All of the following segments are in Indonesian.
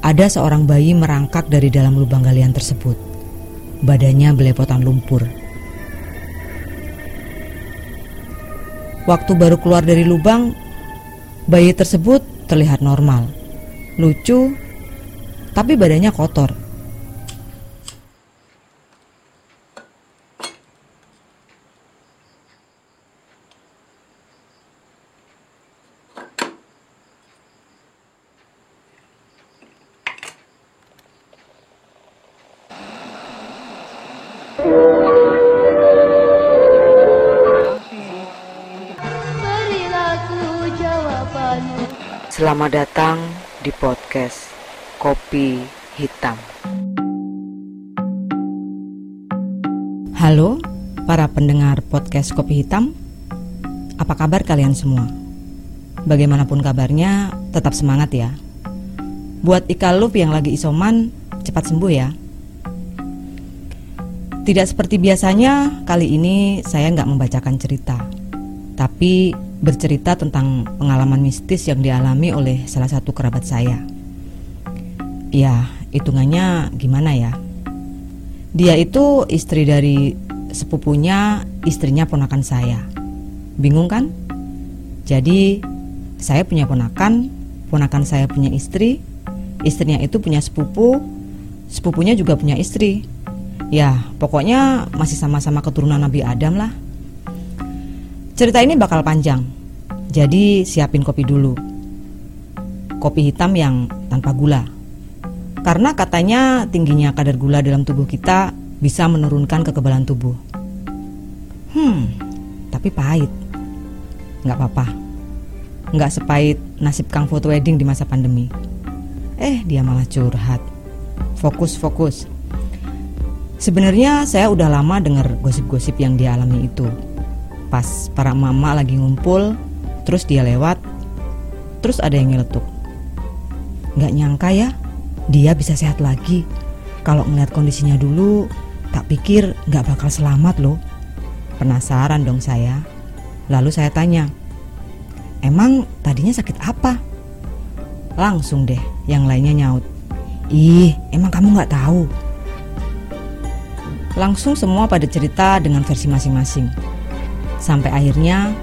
ada seorang bayi merangkak dari dalam lubang galian tersebut. Badannya belepotan lumpur. Waktu baru keluar dari lubang, bayi tersebut terlihat normal, lucu, tapi badannya kotor. Selamat datang di podcast Kopi Hitam. Halo, para pendengar podcast Kopi Hitam. Apa kabar kalian semua? Bagaimanapun kabarnya, tetap semangat ya. Buat Ikalup yang lagi isoman, cepat sembuh ya. Tidak seperti biasanya, kali ini saya nggak membacakan cerita. Tapi bercerita tentang pengalaman mistis yang dialami oleh salah satu kerabat saya. Ya, hitungannya gimana ya? Dia itu istri dari sepupunya, istrinya ponakan saya. Bingung kan? Jadi, saya punya ponakan, ponakan saya punya istri, istrinya itu punya sepupu, sepupunya juga punya istri. Ya, pokoknya masih sama-sama keturunan Nabi Adam lah. Cerita ini bakal panjang, jadi siapin kopi dulu. Kopi hitam yang tanpa gula. Karena katanya tingginya kadar gula dalam tubuh kita bisa menurunkan kekebalan tubuh. Hmm, tapi pahit. Nggak apa-apa. Nggak sepahit nasib kang foto wedding di masa pandemi. Eh, dia malah curhat. Fokus, fokus. Sebenarnya saya udah lama dengar gosip-gosip yang dialami itu Pas para mama lagi ngumpul, terus dia lewat, terus ada yang nyeletuk. Gak nyangka ya, dia bisa sehat lagi. Kalau ngeliat kondisinya dulu, tak pikir gak bakal selamat loh. Penasaran dong saya. Lalu saya tanya, emang tadinya sakit apa? Langsung deh yang lainnya nyaut. Ih, emang kamu gak tahu? Langsung semua pada cerita dengan versi masing-masing. Sampai akhirnya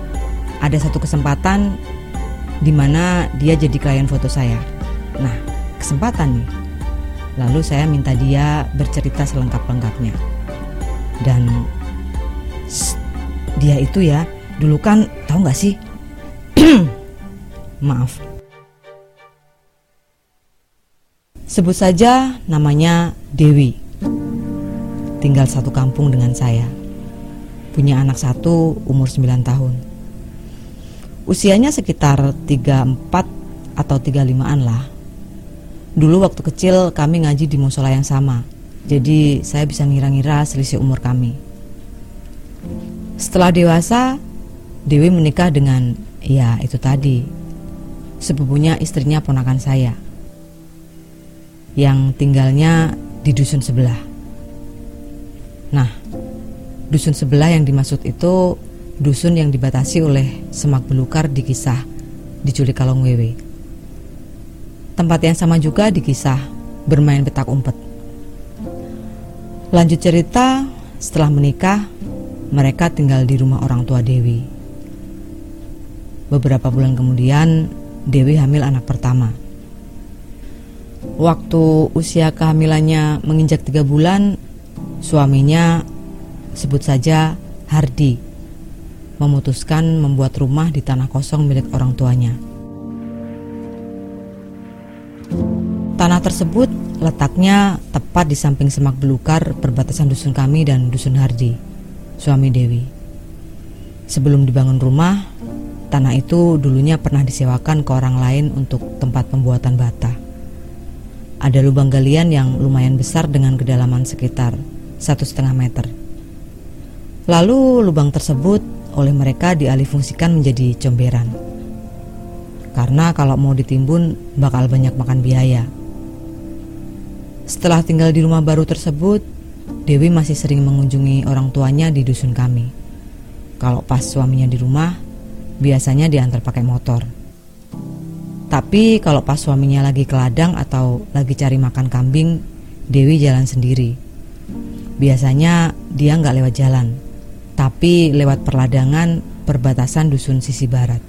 ada satu kesempatan di mana dia jadi klien foto saya. Nah, kesempatan nih. Lalu saya minta dia bercerita selengkap-lengkapnya. Dan dia itu ya, dulu kan tahu nggak sih? Maaf. Sebut saja namanya Dewi. Tinggal satu kampung dengan saya punya anak satu umur 9 tahun. Usianya sekitar 34 atau 35-an lah. Dulu waktu kecil kami ngaji di musola yang sama. Jadi saya bisa ngira-ngira selisih umur kami. Setelah dewasa, Dewi menikah dengan ya itu tadi. Sepupunya istrinya ponakan saya. Yang tinggalnya di dusun sebelah. Nah, Dusun sebelah yang dimaksud itu dusun yang dibatasi oleh semak belukar di kisah Kalong Wewe. Tempat yang sama juga di kisah bermain petak umpet. Lanjut cerita, setelah menikah, mereka tinggal di rumah orang tua Dewi. Beberapa bulan kemudian, Dewi hamil anak pertama. Waktu usia kehamilannya menginjak tiga bulan, suaminya sebut saja Hardi, memutuskan membuat rumah di tanah kosong milik orang tuanya. Tanah tersebut letaknya tepat di samping semak belukar perbatasan dusun kami dan dusun Hardi, suami Dewi. Sebelum dibangun rumah, tanah itu dulunya pernah disewakan ke orang lain untuk tempat pembuatan bata. Ada lubang galian yang lumayan besar dengan kedalaman sekitar satu setengah meter. Lalu lubang tersebut oleh mereka dialihfungsikan menjadi comberan. Karena kalau mau ditimbun bakal banyak makan biaya. Setelah tinggal di rumah baru tersebut, Dewi masih sering mengunjungi orang tuanya di dusun kami. Kalau pas suaminya di rumah, biasanya diantar pakai motor. Tapi kalau pas suaminya lagi ke ladang atau lagi cari makan kambing, Dewi jalan sendiri. Biasanya dia nggak lewat jalan, tapi lewat perladangan perbatasan dusun sisi barat.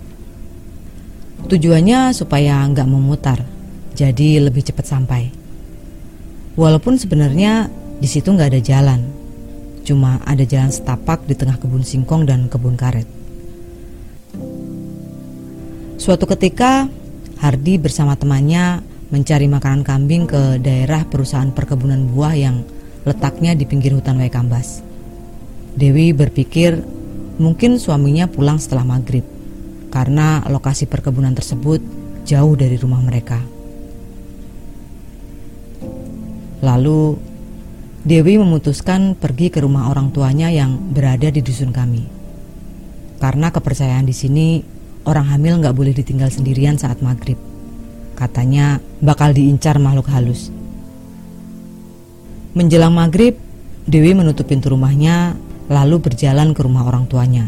Tujuannya supaya nggak memutar, jadi lebih cepat sampai. Walaupun sebenarnya di situ nggak ada jalan, cuma ada jalan setapak di tengah kebun singkong dan kebun karet. Suatu ketika Hardi bersama temannya mencari makanan kambing ke daerah perusahaan perkebunan buah yang letaknya di pinggir hutan Waikambas. Dewi berpikir mungkin suaminya pulang setelah maghrib karena lokasi perkebunan tersebut jauh dari rumah mereka. Lalu Dewi memutuskan pergi ke rumah orang tuanya yang berada di dusun kami. Karena kepercayaan di sini orang hamil nggak boleh ditinggal sendirian saat maghrib. Katanya bakal diincar makhluk halus. Menjelang maghrib, Dewi menutup pintu rumahnya lalu berjalan ke rumah orang tuanya.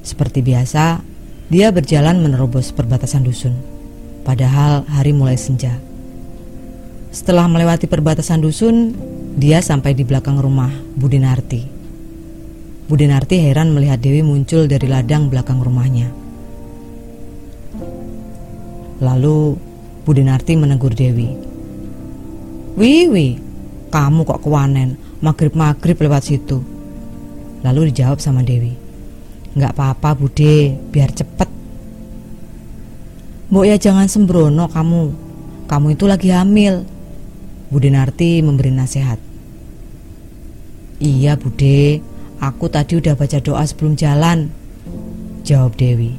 Seperti biasa, dia berjalan menerobos perbatasan dusun. Padahal hari mulai senja. Setelah melewati perbatasan dusun, dia sampai di belakang rumah Budinarti. Budinarti heran melihat Dewi muncul dari ladang belakang rumahnya. Lalu Budinarti menegur Dewi. Wiwi, kamu kok kewanen, maghrib-maghrib lewat situ. Lalu dijawab sama Dewi. Nggak apa-apa Bude, biar cepet. Mbok ya jangan sembrono kamu, kamu itu lagi hamil. Budinarti memberi nasihat. Iya Bude, aku tadi udah baca doa sebelum jalan. Jawab Dewi.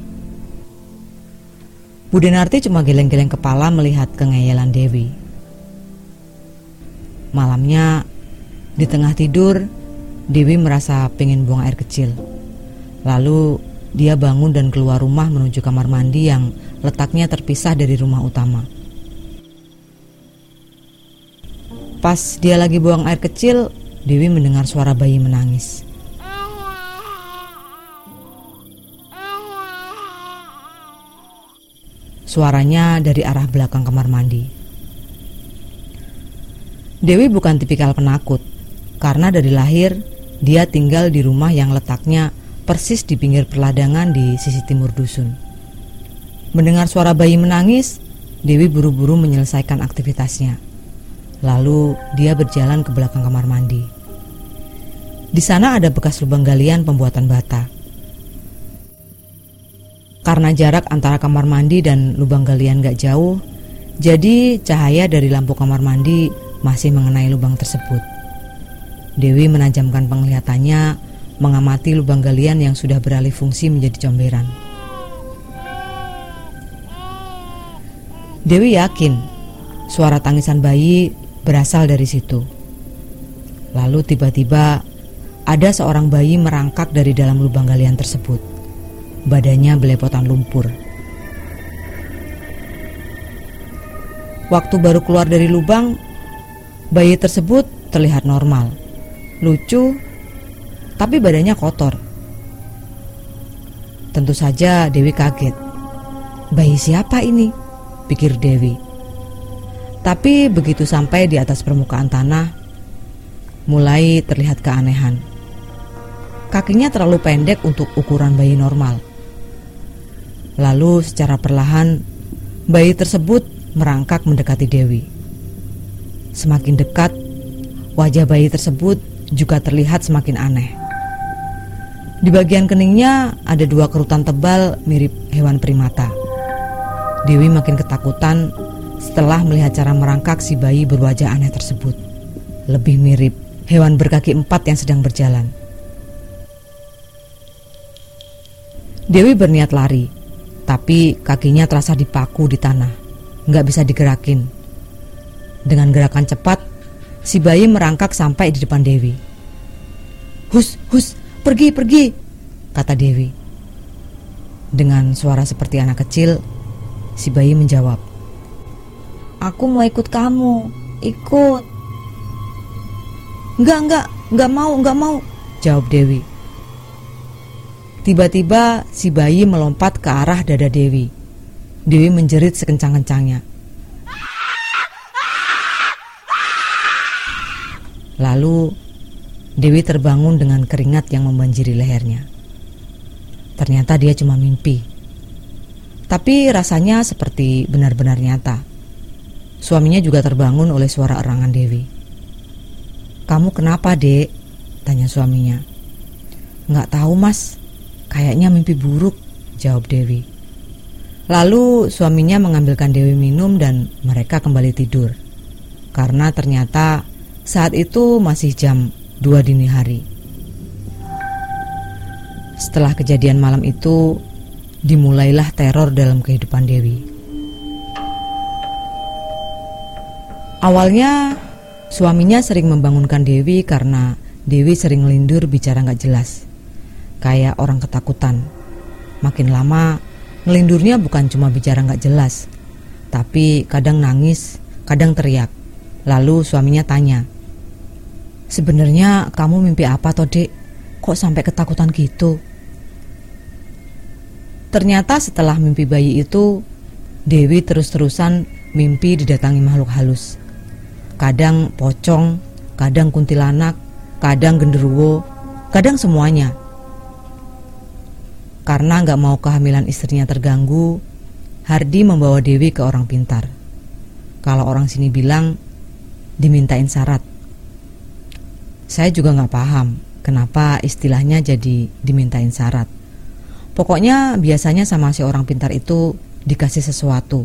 Budinarti cuma geleng-geleng kepala melihat kengeyelan Dewi. Malamnya, di tengah tidur, Dewi merasa pengen buang air kecil. Lalu dia bangun dan keluar rumah menuju kamar mandi yang letaknya terpisah dari rumah utama. Pas dia lagi buang air kecil, Dewi mendengar suara bayi menangis. Suaranya dari arah belakang kamar mandi. Dewi bukan tipikal penakut, karena dari lahir dia tinggal di rumah yang letaknya persis di pinggir perladangan di sisi timur dusun. Mendengar suara bayi menangis, Dewi buru-buru menyelesaikan aktivitasnya. Lalu dia berjalan ke belakang kamar mandi. Di sana ada bekas lubang galian pembuatan bata. Karena jarak antara kamar mandi dan lubang galian gak jauh, jadi cahaya dari lampu kamar mandi masih mengenai lubang tersebut. Dewi menajamkan penglihatannya mengamati lubang galian yang sudah beralih fungsi menjadi comberan. Dewi yakin suara tangisan bayi berasal dari situ. Lalu tiba-tiba ada seorang bayi merangkak dari dalam lubang galian tersebut. Badannya belepotan lumpur. Waktu baru keluar dari lubang, bayi tersebut terlihat normal, lucu, tapi badannya kotor. Tentu saja Dewi kaget. Bayi siapa ini? Pikir Dewi. Tapi begitu sampai di atas permukaan tanah, mulai terlihat keanehan. Kakinya terlalu pendek untuk ukuran bayi normal. Lalu secara perlahan bayi tersebut merangkak mendekati Dewi. Semakin dekat, wajah bayi tersebut juga terlihat semakin aneh. Di bagian keningnya ada dua kerutan tebal mirip hewan primata. Dewi makin ketakutan setelah melihat cara merangkak si bayi berwajah aneh tersebut. Lebih mirip hewan berkaki empat yang sedang berjalan. Dewi berniat lari, tapi kakinya terasa dipaku di tanah, nggak bisa digerakin. Dengan gerakan cepat, si bayi merangkak sampai di depan Dewi. Hus, hus, pergi, pergi, kata Dewi. Dengan suara seperti anak kecil, si bayi menjawab, Aku mau ikut kamu, ikut. Enggak, enggak, enggak mau, enggak mau, jawab Dewi. Tiba-tiba si bayi melompat ke arah dada Dewi. Dewi menjerit sekencang-kencangnya. Lalu Dewi terbangun dengan keringat yang membanjiri lehernya. Ternyata dia cuma mimpi. Tapi rasanya seperti benar-benar nyata. Suaminya juga terbangun oleh suara erangan Dewi. Kamu kenapa, Dek? Tanya suaminya. Nggak tahu, Mas. Kayaknya mimpi buruk, jawab Dewi. Lalu suaminya mengambilkan Dewi minum dan mereka kembali tidur. Karena ternyata saat itu masih jam 2 dini hari. Setelah kejadian malam itu, dimulailah teror dalam kehidupan Dewi. Awalnya, suaminya sering membangunkan Dewi karena Dewi sering lindur bicara nggak jelas, kayak orang ketakutan. Makin lama, ngelindurnya bukan cuma bicara nggak jelas, tapi kadang nangis, kadang teriak. Lalu suaminya tanya, Sebenarnya kamu mimpi apa toh dek? Kok sampai ketakutan gitu? Ternyata setelah mimpi bayi itu, Dewi terus-terusan mimpi didatangi makhluk halus. Kadang pocong, kadang kuntilanak, kadang genderuwo, kadang semuanya. Karena nggak mau kehamilan istrinya terganggu, Hardi membawa Dewi ke orang pintar. Kalau orang sini bilang, dimintain syarat. Saya juga nggak paham kenapa istilahnya jadi dimintain syarat. Pokoknya biasanya sama si orang pintar itu dikasih sesuatu,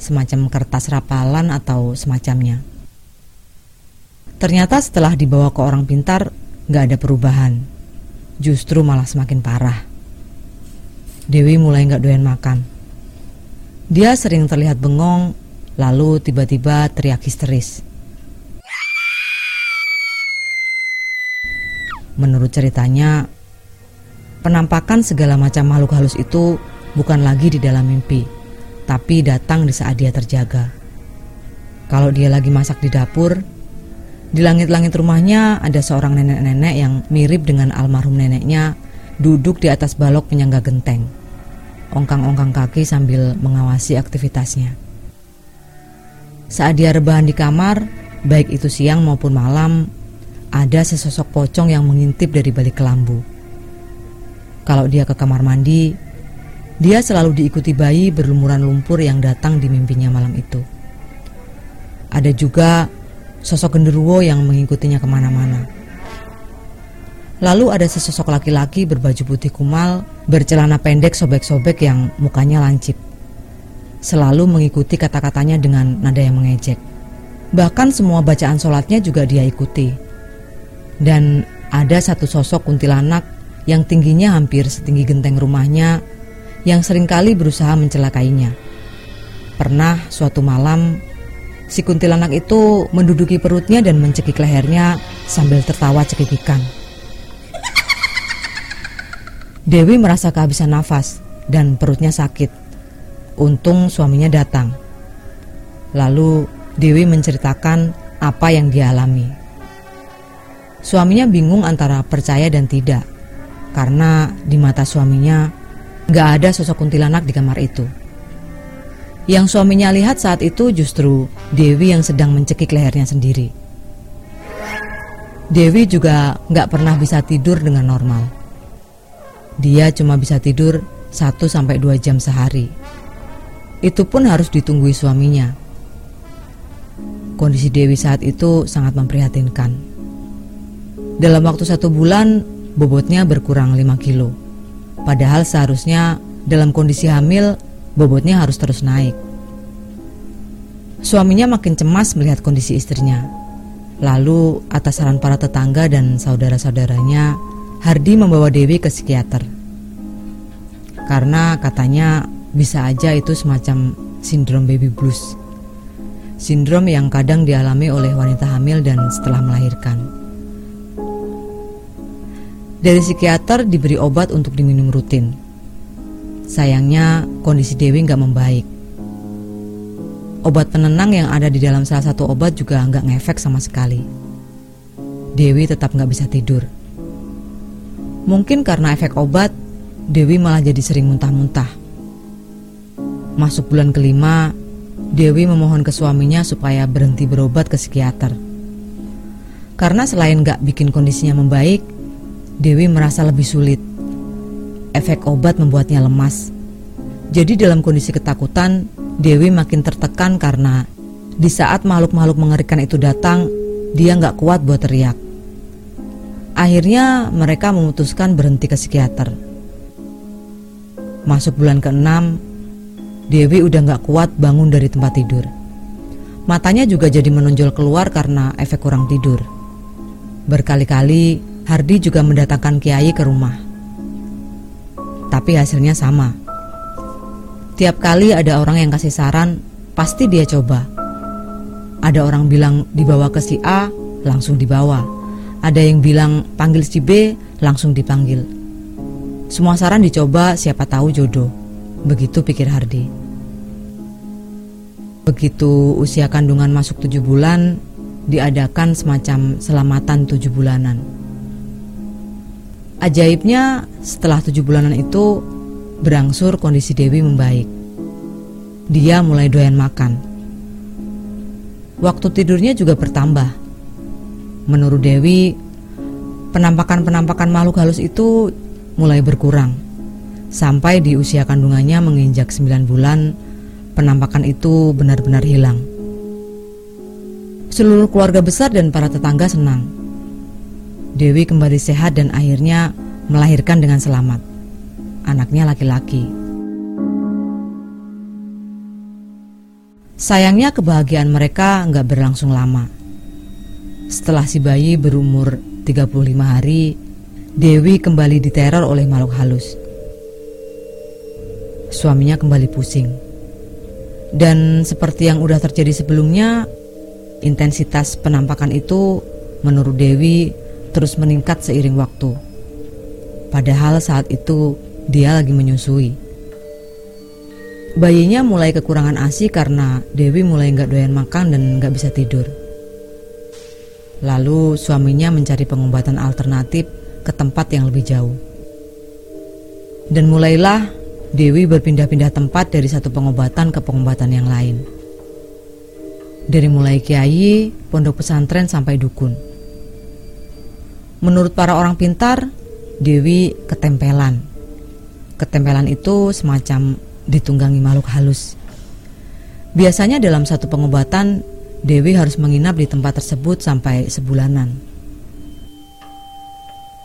semacam kertas rapalan atau semacamnya. Ternyata setelah dibawa ke orang pintar, nggak ada perubahan. Justru malah semakin parah. Dewi mulai nggak doyan makan. Dia sering terlihat bengong, lalu tiba-tiba teriak histeris. Menurut ceritanya, Penampakan segala macam makhluk halus itu bukan lagi di dalam mimpi, tapi datang di saat dia terjaga. Kalau dia lagi masak di dapur, di langit-langit rumahnya ada seorang nenek-nenek yang mirip dengan almarhum neneknya duduk di atas balok penyangga genteng. Ongkang-ongkang kaki sambil mengawasi aktivitasnya. Saat dia rebahan di kamar, baik itu siang maupun malam, ada sesosok pocong yang mengintip dari balik kelambu. Kalau dia ke kamar mandi, dia selalu diikuti bayi berlumuran lumpur yang datang di mimpinya malam itu. Ada juga sosok genderuwo yang mengikutinya ke mana-mana. Lalu ada sesosok laki-laki berbaju putih kumal, bercelana pendek sobek-sobek yang mukanya lancip. Selalu mengikuti kata-katanya dengan nada yang mengejek. Bahkan semua bacaan sholatnya juga dia ikuti. Dan ada satu sosok kuntilanak yang tingginya hampir setinggi genteng rumahnya yang sering kali berusaha mencelakainya. Pernah suatu malam, si kuntilanak itu menduduki perutnya dan mencekik lehernya sambil tertawa cekikikan. Dewi merasa kehabisan nafas dan perutnya sakit. Untung suaminya datang. Lalu Dewi menceritakan apa yang dia alami. Suaminya bingung antara percaya dan tidak karena di mata suaminya gak ada sosok kuntilanak di kamar itu. Yang suaminya lihat saat itu justru Dewi yang sedang mencekik lehernya sendiri. Dewi juga gak pernah bisa tidur dengan normal. Dia cuma bisa tidur 1-2 jam sehari. Itu pun harus ditunggui suaminya. Kondisi Dewi saat itu sangat memprihatinkan. Dalam waktu satu bulan, bobotnya berkurang 5 kilo. Padahal seharusnya dalam kondisi hamil, bobotnya harus terus naik. Suaminya makin cemas melihat kondisi istrinya. Lalu, atas saran para tetangga dan saudara-saudaranya, Hardi membawa Dewi ke psikiater. Karena katanya bisa aja itu semacam sindrom baby blues. Sindrom yang kadang dialami oleh wanita hamil dan setelah melahirkan. Dari psikiater diberi obat untuk diminum rutin. Sayangnya kondisi Dewi nggak membaik. Obat penenang yang ada di dalam salah satu obat juga nggak ngefek sama sekali. Dewi tetap nggak bisa tidur. Mungkin karena efek obat, Dewi malah jadi sering muntah-muntah. Masuk bulan kelima, Dewi memohon ke suaminya supaya berhenti berobat ke psikiater. Karena selain gak bikin kondisinya membaik, Dewi merasa lebih sulit. Efek obat membuatnya lemas. Jadi dalam kondisi ketakutan, Dewi makin tertekan karena di saat makhluk-makhluk mengerikan itu datang, dia nggak kuat buat teriak. Akhirnya mereka memutuskan berhenti ke psikiater. Masuk bulan ke-6, Dewi udah nggak kuat bangun dari tempat tidur. Matanya juga jadi menonjol keluar karena efek kurang tidur. Berkali-kali Hardi juga mendatangkan Kiai ke rumah. Tapi hasilnya sama. Tiap kali ada orang yang kasih saran, pasti dia coba. Ada orang bilang dibawa ke si A, langsung dibawa. Ada yang bilang panggil si B, langsung dipanggil. Semua saran dicoba, siapa tahu jodoh. Begitu pikir Hardi. Begitu usia kandungan masuk tujuh bulan, diadakan semacam selamatan tujuh bulanan. Ajaibnya, setelah tujuh bulanan itu, Berangsur kondisi Dewi membaik. Dia mulai doyan makan. Waktu tidurnya juga bertambah. Menurut Dewi, penampakan-penampakan makhluk halus itu mulai berkurang. Sampai di usia kandungannya menginjak 9 bulan, penampakan itu benar-benar hilang. Seluruh keluarga besar dan para tetangga senang. Dewi kembali sehat dan akhirnya melahirkan dengan selamat anaknya laki-laki. Sayangnya kebahagiaan mereka nggak berlangsung lama. Setelah si bayi berumur 35 hari, Dewi kembali diteror oleh makhluk halus. Suaminya kembali pusing. Dan seperti yang udah terjadi sebelumnya, intensitas penampakan itu menurut Dewi terus meningkat seiring waktu. Padahal saat itu dia lagi menyusui. Bayinya mulai kekurangan ASI karena Dewi mulai nggak doyan makan dan nggak bisa tidur. Lalu suaminya mencari pengobatan alternatif ke tempat yang lebih jauh. Dan mulailah Dewi berpindah-pindah tempat dari satu pengobatan ke pengobatan yang lain. Dari mulai kiai, pondok pesantren sampai dukun. Menurut para orang pintar, Dewi ketempelan Ketempelan itu semacam ditunggangi makhluk halus. Biasanya dalam satu pengobatan, Dewi harus menginap di tempat tersebut sampai sebulanan.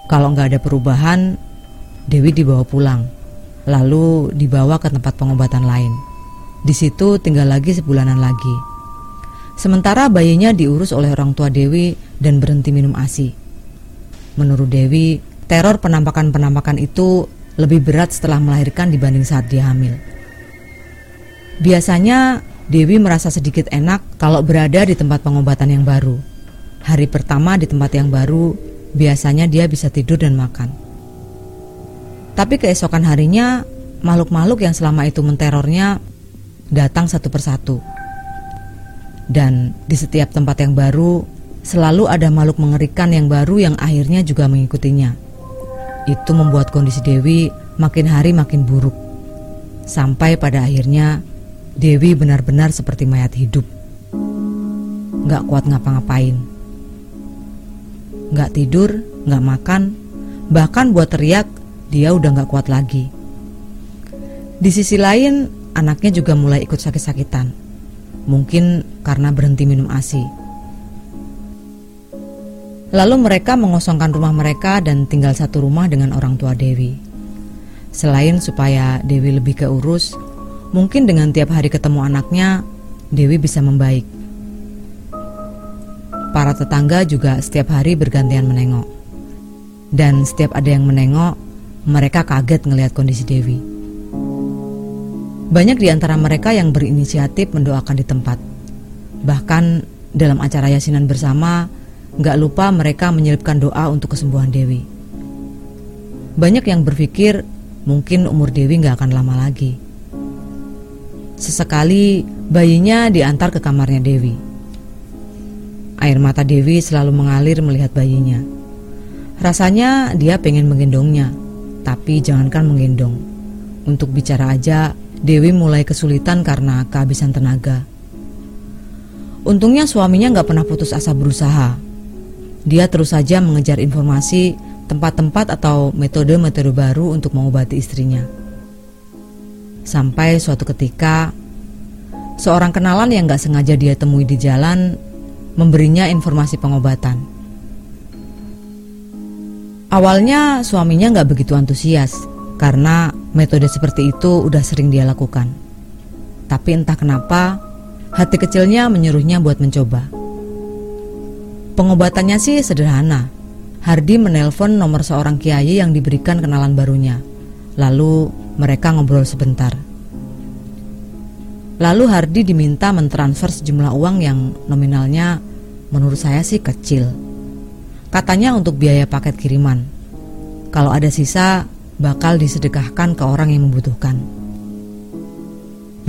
Kalau nggak ada perubahan, Dewi dibawa pulang, lalu dibawa ke tempat pengobatan lain. Di situ tinggal lagi sebulanan lagi. Sementara bayinya diurus oleh orang tua Dewi dan berhenti minum ASI. Menurut Dewi, teror penampakan-penampakan itu lebih berat setelah melahirkan dibanding saat dia hamil. Biasanya Dewi merasa sedikit enak kalau berada di tempat pengobatan yang baru. Hari pertama di tempat yang baru, biasanya dia bisa tidur dan makan. Tapi keesokan harinya, makhluk-makhluk yang selama itu menterornya datang satu persatu. Dan di setiap tempat yang baru, selalu ada makhluk mengerikan yang baru yang akhirnya juga mengikutinya. Itu membuat kondisi Dewi makin hari makin buruk. Sampai pada akhirnya Dewi benar-benar seperti mayat hidup. Gak kuat ngapa-ngapain. Gak tidur, gak makan, bahkan buat teriak dia udah gak kuat lagi. Di sisi lain, anaknya juga mulai ikut sakit-sakitan. Mungkin karena berhenti minum ASI. Lalu mereka mengosongkan rumah mereka dan tinggal satu rumah dengan orang tua Dewi. Selain supaya Dewi lebih keurus, mungkin dengan tiap hari ketemu anaknya, Dewi bisa membaik. Para tetangga juga setiap hari bergantian menengok. Dan setiap ada yang menengok, mereka kaget ngelihat kondisi Dewi. Banyak di antara mereka yang berinisiatif mendoakan di tempat. Bahkan dalam acara yasinan bersama, Gak lupa mereka menyelipkan doa untuk kesembuhan Dewi. Banyak yang berpikir mungkin umur Dewi gak akan lama lagi. Sesekali bayinya diantar ke kamarnya Dewi. Air mata Dewi selalu mengalir melihat bayinya. Rasanya dia pengen menggendongnya, tapi jangankan menggendong. Untuk bicara aja Dewi mulai kesulitan karena kehabisan tenaga. Untungnya suaminya nggak pernah putus asa berusaha. Dia terus saja mengejar informasi tempat-tempat atau metode-metode baru untuk mengobati istrinya. Sampai suatu ketika, seorang kenalan yang gak sengaja dia temui di jalan memberinya informasi pengobatan. Awalnya suaminya gak begitu antusias karena metode seperti itu udah sering dia lakukan. Tapi entah kenapa, hati kecilnya menyuruhnya buat mencoba. Pengobatannya sih sederhana. Hardi menelpon nomor seorang kiai yang diberikan kenalan barunya. Lalu mereka ngobrol sebentar. Lalu Hardi diminta mentransfer sejumlah uang yang nominalnya menurut saya sih kecil. Katanya untuk biaya paket kiriman. Kalau ada sisa, bakal disedekahkan ke orang yang membutuhkan.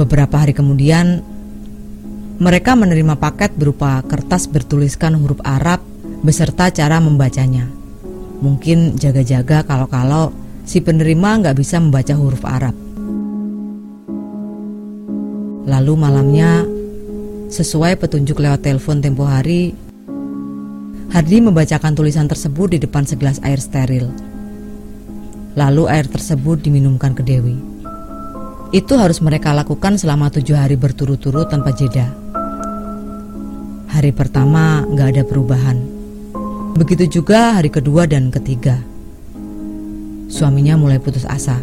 Beberapa hari kemudian, mereka menerima paket berupa kertas bertuliskan huruf Arab beserta cara membacanya. Mungkin jaga-jaga kalau-kalau si penerima nggak bisa membaca huruf Arab. Lalu malamnya, sesuai petunjuk lewat telepon tempo hari, Hardi membacakan tulisan tersebut di depan segelas air steril. Lalu air tersebut diminumkan ke Dewi. Itu harus mereka lakukan selama tujuh hari berturut-turut tanpa jeda. Hari pertama nggak ada perubahan. Begitu juga hari kedua dan ketiga suaminya mulai putus asa.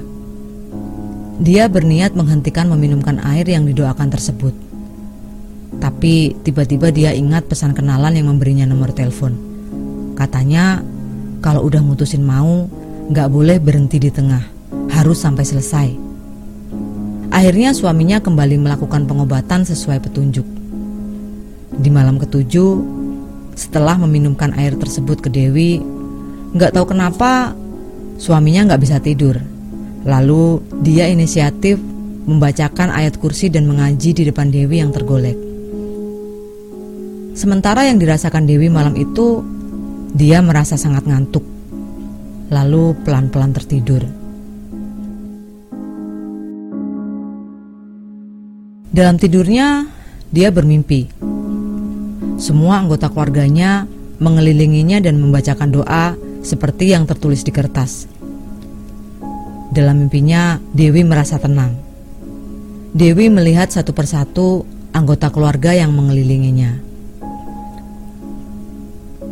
Dia berniat menghentikan meminumkan air yang didoakan tersebut. Tapi tiba-tiba dia ingat pesan kenalan yang memberinya nomor telepon. Katanya kalau udah mutusin mau, gak boleh berhenti di tengah, harus sampai selesai. Akhirnya suaminya kembali melakukan pengobatan sesuai petunjuk. Di malam ketujuh, setelah meminumkan air tersebut ke Dewi, gak tahu kenapa Suaminya nggak bisa tidur. Lalu dia inisiatif membacakan ayat kursi dan mengaji di depan Dewi yang tergolek. Sementara yang dirasakan Dewi malam itu, dia merasa sangat ngantuk. Lalu pelan-pelan tertidur. Dalam tidurnya, dia bermimpi. Semua anggota keluarganya mengelilinginya dan membacakan doa seperti yang tertulis di kertas. Dalam mimpinya, Dewi merasa tenang. Dewi melihat satu persatu anggota keluarga yang mengelilinginya.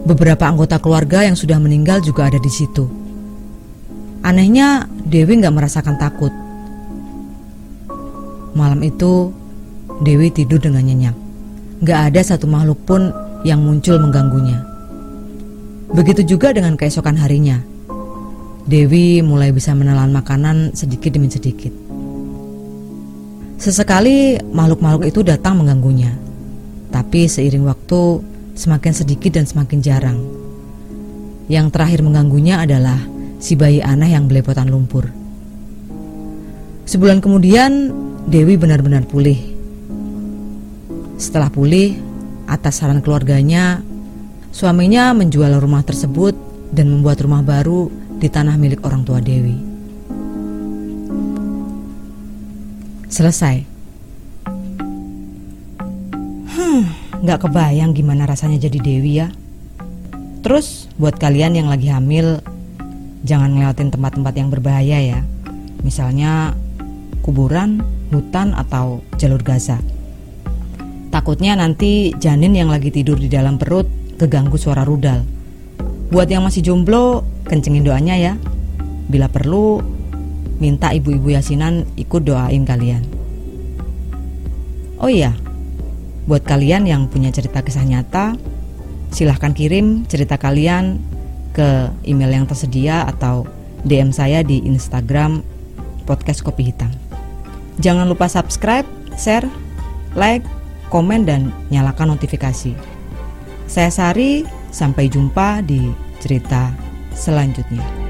Beberapa anggota keluarga yang sudah meninggal juga ada di situ. Anehnya, Dewi nggak merasakan takut. Malam itu, Dewi tidur dengan nyenyak. Gak ada satu makhluk pun yang muncul mengganggunya. Begitu juga dengan keesokan harinya. Dewi mulai bisa menelan makanan sedikit demi sedikit. Sesekali makhluk-makhluk itu datang mengganggunya. Tapi seiring waktu semakin sedikit dan semakin jarang. Yang terakhir mengganggunya adalah si bayi aneh yang belepotan lumpur. Sebulan kemudian Dewi benar-benar pulih. Setelah pulih, atas saran keluarganya, Suaminya menjual rumah tersebut dan membuat rumah baru di tanah milik orang tua Dewi. Selesai. Hmm, nggak kebayang gimana rasanya jadi Dewi ya. Terus buat kalian yang lagi hamil, jangan ngelewatin tempat-tempat yang berbahaya ya. Misalnya kuburan, hutan, atau jalur Gaza. Takutnya nanti janin yang lagi tidur di dalam perut keganggu suara rudal. Buat yang masih jomblo, kencengin doanya ya. Bila perlu, minta ibu-ibu yasinan ikut doain kalian. Oh iya, buat kalian yang punya cerita kisah nyata, silahkan kirim cerita kalian ke email yang tersedia atau DM saya di Instagram podcast Kopi Hitam. Jangan lupa subscribe, share, like, komen, dan nyalakan notifikasi. Saya Sari, sampai jumpa di cerita selanjutnya.